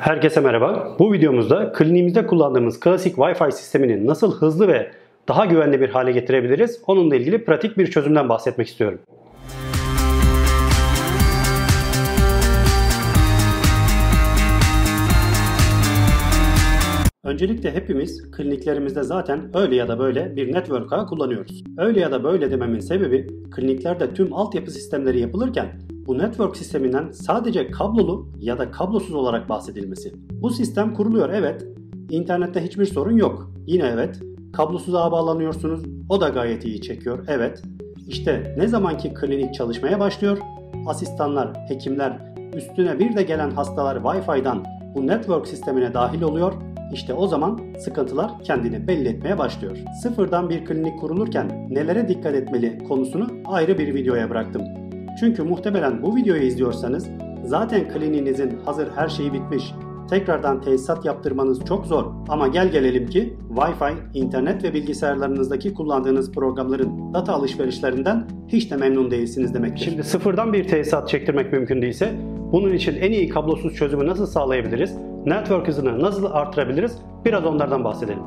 Herkese merhaba. Bu videomuzda kliniğimizde kullandığımız klasik Wi-Fi sistemini nasıl hızlı ve daha güvenli bir hale getirebiliriz? Onunla ilgili pratik bir çözümden bahsetmek istiyorum. Öncelikle hepimiz kliniklerimizde zaten öyle ya da böyle bir network ağı kullanıyoruz. Öyle ya da böyle dememin sebebi kliniklerde tüm altyapı sistemleri yapılırken bu network sisteminden sadece kablolu ya da kablosuz olarak bahsedilmesi. Bu sistem kuruluyor evet. İnternette hiçbir sorun yok. Yine evet. Kablosuz ağa bağlanıyorsunuz. O da gayet iyi çekiyor. Evet. İşte ne zamanki klinik çalışmaya başlıyor, asistanlar, hekimler, üstüne bir de gelen hastalar Wi-Fi'dan bu network sistemine dahil oluyor işte o zaman sıkıntılar kendini belli etmeye başlıyor. Sıfırdan bir klinik kurulurken nelere dikkat etmeli konusunu ayrı bir videoya bıraktım. Çünkü muhtemelen bu videoyu izliyorsanız zaten kliniğinizin hazır her şeyi bitmiş, tekrardan tesisat yaptırmanız çok zor. Ama gel gelelim ki Wi-Fi, internet ve bilgisayarlarınızdaki kullandığınız programların data alışverişlerinden hiç de memnun değilsiniz demektir. Şimdi sıfırdan bir tesisat çektirmek mümkün değilse bunun için en iyi kablosuz çözümü nasıl sağlayabiliriz? Network hızını nasıl artırabiliriz? Biraz onlardan bahsedelim.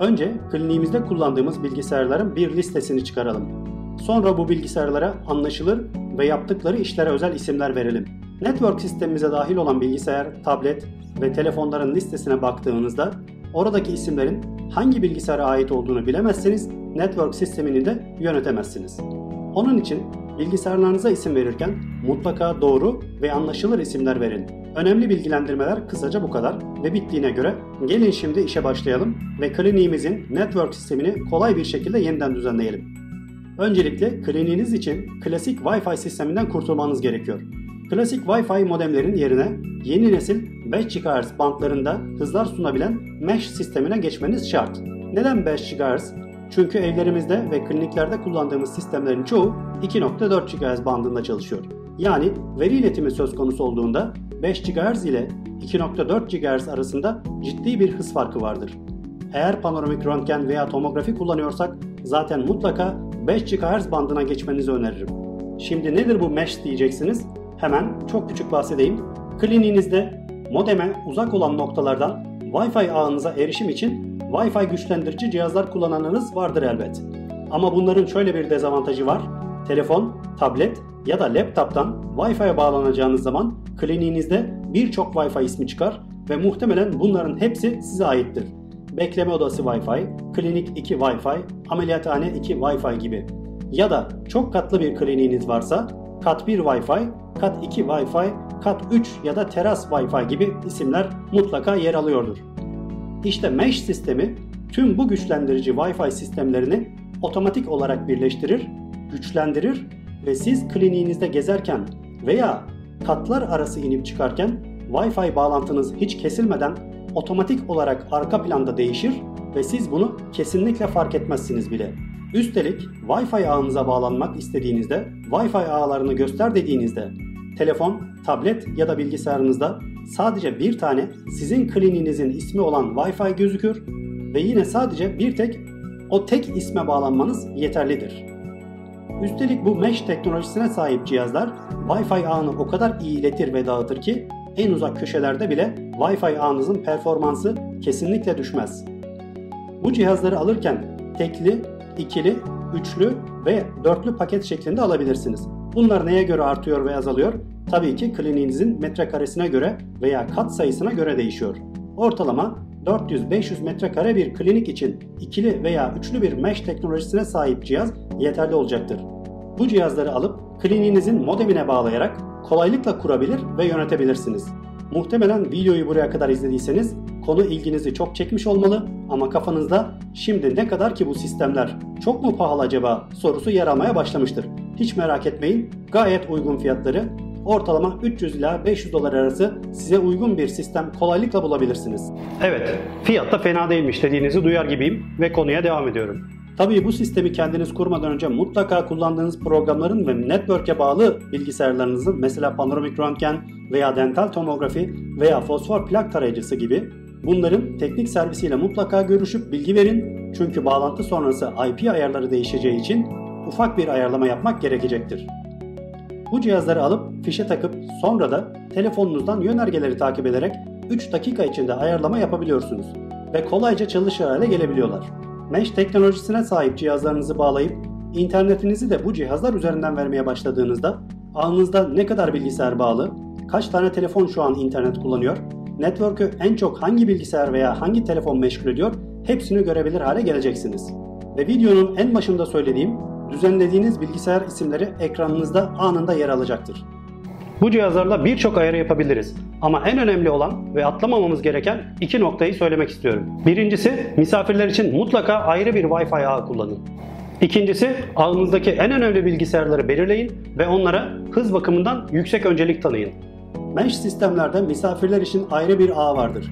Önce kliniğimizde kullandığımız bilgisayarların bir listesini çıkaralım. Sonra bu bilgisayarlara anlaşılır ve yaptıkları işlere özel isimler verelim. Network sistemimize dahil olan bilgisayar, tablet ve telefonların listesine baktığınızda oradaki isimlerin hangi bilgisayara ait olduğunu bilemezseniz network sistemini de yönetemezsiniz. Onun için bilgisayarlarınıza isim verirken mutlaka doğru ve anlaşılır isimler verin. Önemli bilgilendirmeler kısaca bu kadar ve bittiğine göre gelin şimdi işe başlayalım ve kliniğimizin network sistemini kolay bir şekilde yeniden düzenleyelim. Öncelikle kliniğiniz için klasik Wi-Fi sisteminden kurtulmanız gerekiyor. Klasik Wi-Fi modemlerin yerine yeni nesil 5 GHz bantlarında hızlar sunabilen mesh sistemine geçmeniz şart. Neden 5 GHz? Çünkü evlerimizde ve kliniklerde kullandığımız sistemlerin çoğu 2.4 GHz bandında çalışıyor. Yani veri iletimi söz konusu olduğunda 5 GHz ile 2.4 GHz arasında ciddi bir hız farkı vardır. Eğer panoramik röntgen veya tomografi kullanıyorsak zaten mutlaka 5 GHz bandına geçmenizi öneririm. Şimdi nedir bu mesh diyeceksiniz? Hemen çok küçük bahsedeyim. Kliniğinizde modeme uzak olan noktalardan Wi-Fi ağınıza erişim için Wi-Fi güçlendirici cihazlar kullananınız vardır elbet. Ama bunların şöyle bir dezavantajı var. Telefon, tablet ya da laptop'tan Wi-Fi'ye bağlanacağınız zaman kliniğinizde birçok Wi-Fi ismi çıkar ve muhtemelen bunların hepsi size aittir. Bekleme odası Wi-Fi, klinik 2 Wi-Fi, ameliyathane 2 Wi-Fi gibi. Ya da çok katlı bir kliniğiniz varsa kat 1 Wi-Fi, kat 2 Wi-Fi, kat 3 ya da teras Wi-Fi gibi isimler mutlaka yer alıyordur. İşte mesh sistemi tüm bu güçlendirici Wi-Fi sistemlerini otomatik olarak birleştirir, güçlendirir ve siz kliniğinizde gezerken veya katlar arası inip çıkarken Wi-Fi bağlantınız hiç kesilmeden otomatik olarak arka planda değişir ve siz bunu kesinlikle fark etmezsiniz bile. Üstelik Wi-Fi ağınıza bağlanmak istediğinizde Wi-Fi ağlarını göster dediğinizde telefon, tablet ya da bilgisayarınızda sadece bir tane sizin kliniğinizin ismi olan Wi-Fi gözükür ve yine sadece bir tek o tek isme bağlanmanız yeterlidir. Üstelik bu mesh teknolojisine sahip cihazlar Wi-Fi ağını o kadar iyi iletir ve dağıtır ki en uzak köşelerde bile Wi-Fi ağınızın performansı kesinlikle düşmez. Bu cihazları alırken tekli, ikili, üçlü ve dörtlü paket şeklinde alabilirsiniz. Bunlar neye göre artıyor ve azalıyor? Tabii ki kliniğinizin metrekaresine göre veya kat sayısına göre değişiyor. Ortalama 400-500 metrekare bir klinik için ikili veya üçlü bir mesh teknolojisine sahip cihaz yeterli olacaktır. Bu cihazları alıp kliniğinizin modemine bağlayarak kolaylıkla kurabilir ve yönetebilirsiniz. Muhtemelen videoyu buraya kadar izlediyseniz konu ilginizi çok çekmiş olmalı ama kafanızda şimdi ne kadar ki bu sistemler çok mu pahalı acaba sorusu yer almaya başlamıştır. Hiç merak etmeyin gayet uygun fiyatları ortalama 300 ila 500 dolar arası size uygun bir sistem kolaylıkla bulabilirsiniz. Evet, fiyat da fena değilmiş dediğinizi duyar gibiyim ve konuya devam ediyorum. Tabii bu sistemi kendiniz kurmadan önce mutlaka kullandığınız programların ve network'e bağlı bilgisayarlarınızın mesela panoramik röntgen veya dental tomografi veya fosfor plak tarayıcısı gibi bunların teknik servisiyle mutlaka görüşüp bilgi verin. Çünkü bağlantı sonrası IP ayarları değişeceği için ufak bir ayarlama yapmak gerekecektir. Bu cihazları alıp fişe takıp sonra da telefonunuzdan yönergeleri takip ederek 3 dakika içinde ayarlama yapabiliyorsunuz ve kolayca çalışır hale gelebiliyorlar. Mesh teknolojisine sahip cihazlarınızı bağlayıp internetinizi de bu cihazlar üzerinden vermeye başladığınızda ağınızda ne kadar bilgisayar bağlı, kaç tane telefon şu an internet kullanıyor, network'ü en çok hangi bilgisayar veya hangi telefon meşgul ediyor hepsini görebilir hale geleceksiniz. Ve videonun en başında söylediğim düzenlediğiniz bilgisayar isimleri ekranınızda anında yer alacaktır. Bu cihazlarla birçok ayarı yapabiliriz. Ama en önemli olan ve atlamamamız gereken iki noktayı söylemek istiyorum. Birincisi misafirler için mutlaka ayrı bir Wi-Fi ağı kullanın. İkincisi ağınızdaki en önemli bilgisayarları belirleyin ve onlara hız bakımından yüksek öncelik tanıyın. Mesh sistemlerde misafirler için ayrı bir ağ vardır.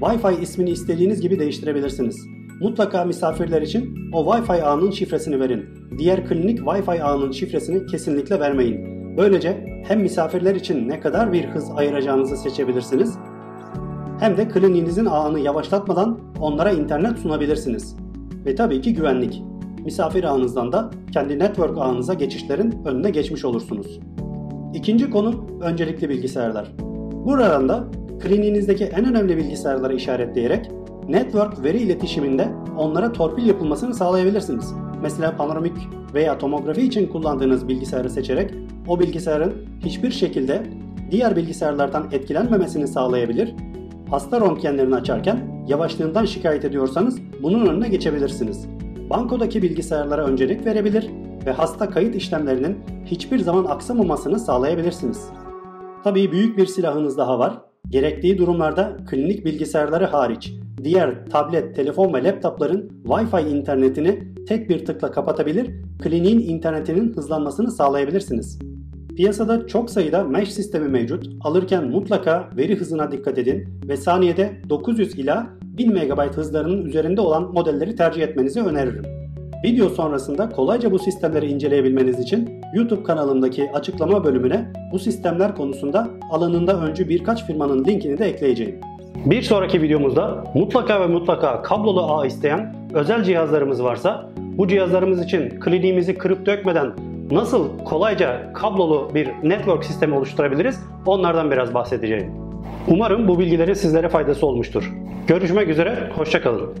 Wi-Fi ismini istediğiniz gibi değiştirebilirsiniz. Mutlaka misafirler için o Wi-Fi ağının şifresini verin. Diğer klinik Wi-Fi ağının şifresini kesinlikle vermeyin. Böylece hem misafirler için ne kadar bir hız ayıracağınızı seçebilirsiniz hem de kliniğinizin ağını yavaşlatmadan onlara internet sunabilirsiniz. Ve tabii ki güvenlik. Misafir ağınızdan da kendi network ağınıza geçişlerin önüne geçmiş olursunuz. İkinci konu öncelikli bilgisayarlar. Buradan da kliniğinizdeki en önemli bilgisayarları işaretleyerek network veri iletişiminde onlara torpil yapılmasını sağlayabilirsiniz. Mesela panoramik veya tomografi için kullandığınız bilgisayarı seçerek o bilgisayarın hiçbir şekilde diğer bilgisayarlardan etkilenmemesini sağlayabilir. Hasta röntgenlerini açarken yavaşlığından şikayet ediyorsanız bunun önüne geçebilirsiniz. Bankodaki bilgisayarlara öncelik verebilir ve hasta kayıt işlemlerinin hiçbir zaman aksamamasını sağlayabilirsiniz. Tabii büyük bir silahınız daha var. Gerektiği durumlarda klinik bilgisayarları hariç diğer tablet, telefon ve laptopların Wi-Fi internetini tek bir tıkla kapatabilir, kliniğin internetinin hızlanmasını sağlayabilirsiniz. Piyasada çok sayıda mesh sistemi mevcut. Alırken mutlaka veri hızına dikkat edin ve saniyede 900 ila 1000 MB hızlarının üzerinde olan modelleri tercih etmenizi öneririm. Video sonrasında kolayca bu sistemleri inceleyebilmeniz için YouTube kanalımdaki açıklama bölümüne bu sistemler konusunda alanında öncü birkaç firmanın linkini de ekleyeceğim. Bir sonraki videomuzda mutlaka ve mutlaka kablolu ağ isteyen özel cihazlarımız varsa bu cihazlarımız için kliniğimizi kırıp dökmeden nasıl kolayca kablolu bir network sistemi oluşturabiliriz onlardan biraz bahsedeceğim. Umarım bu bilgilerin sizlere faydası olmuştur. Görüşmek üzere, hoşçakalın.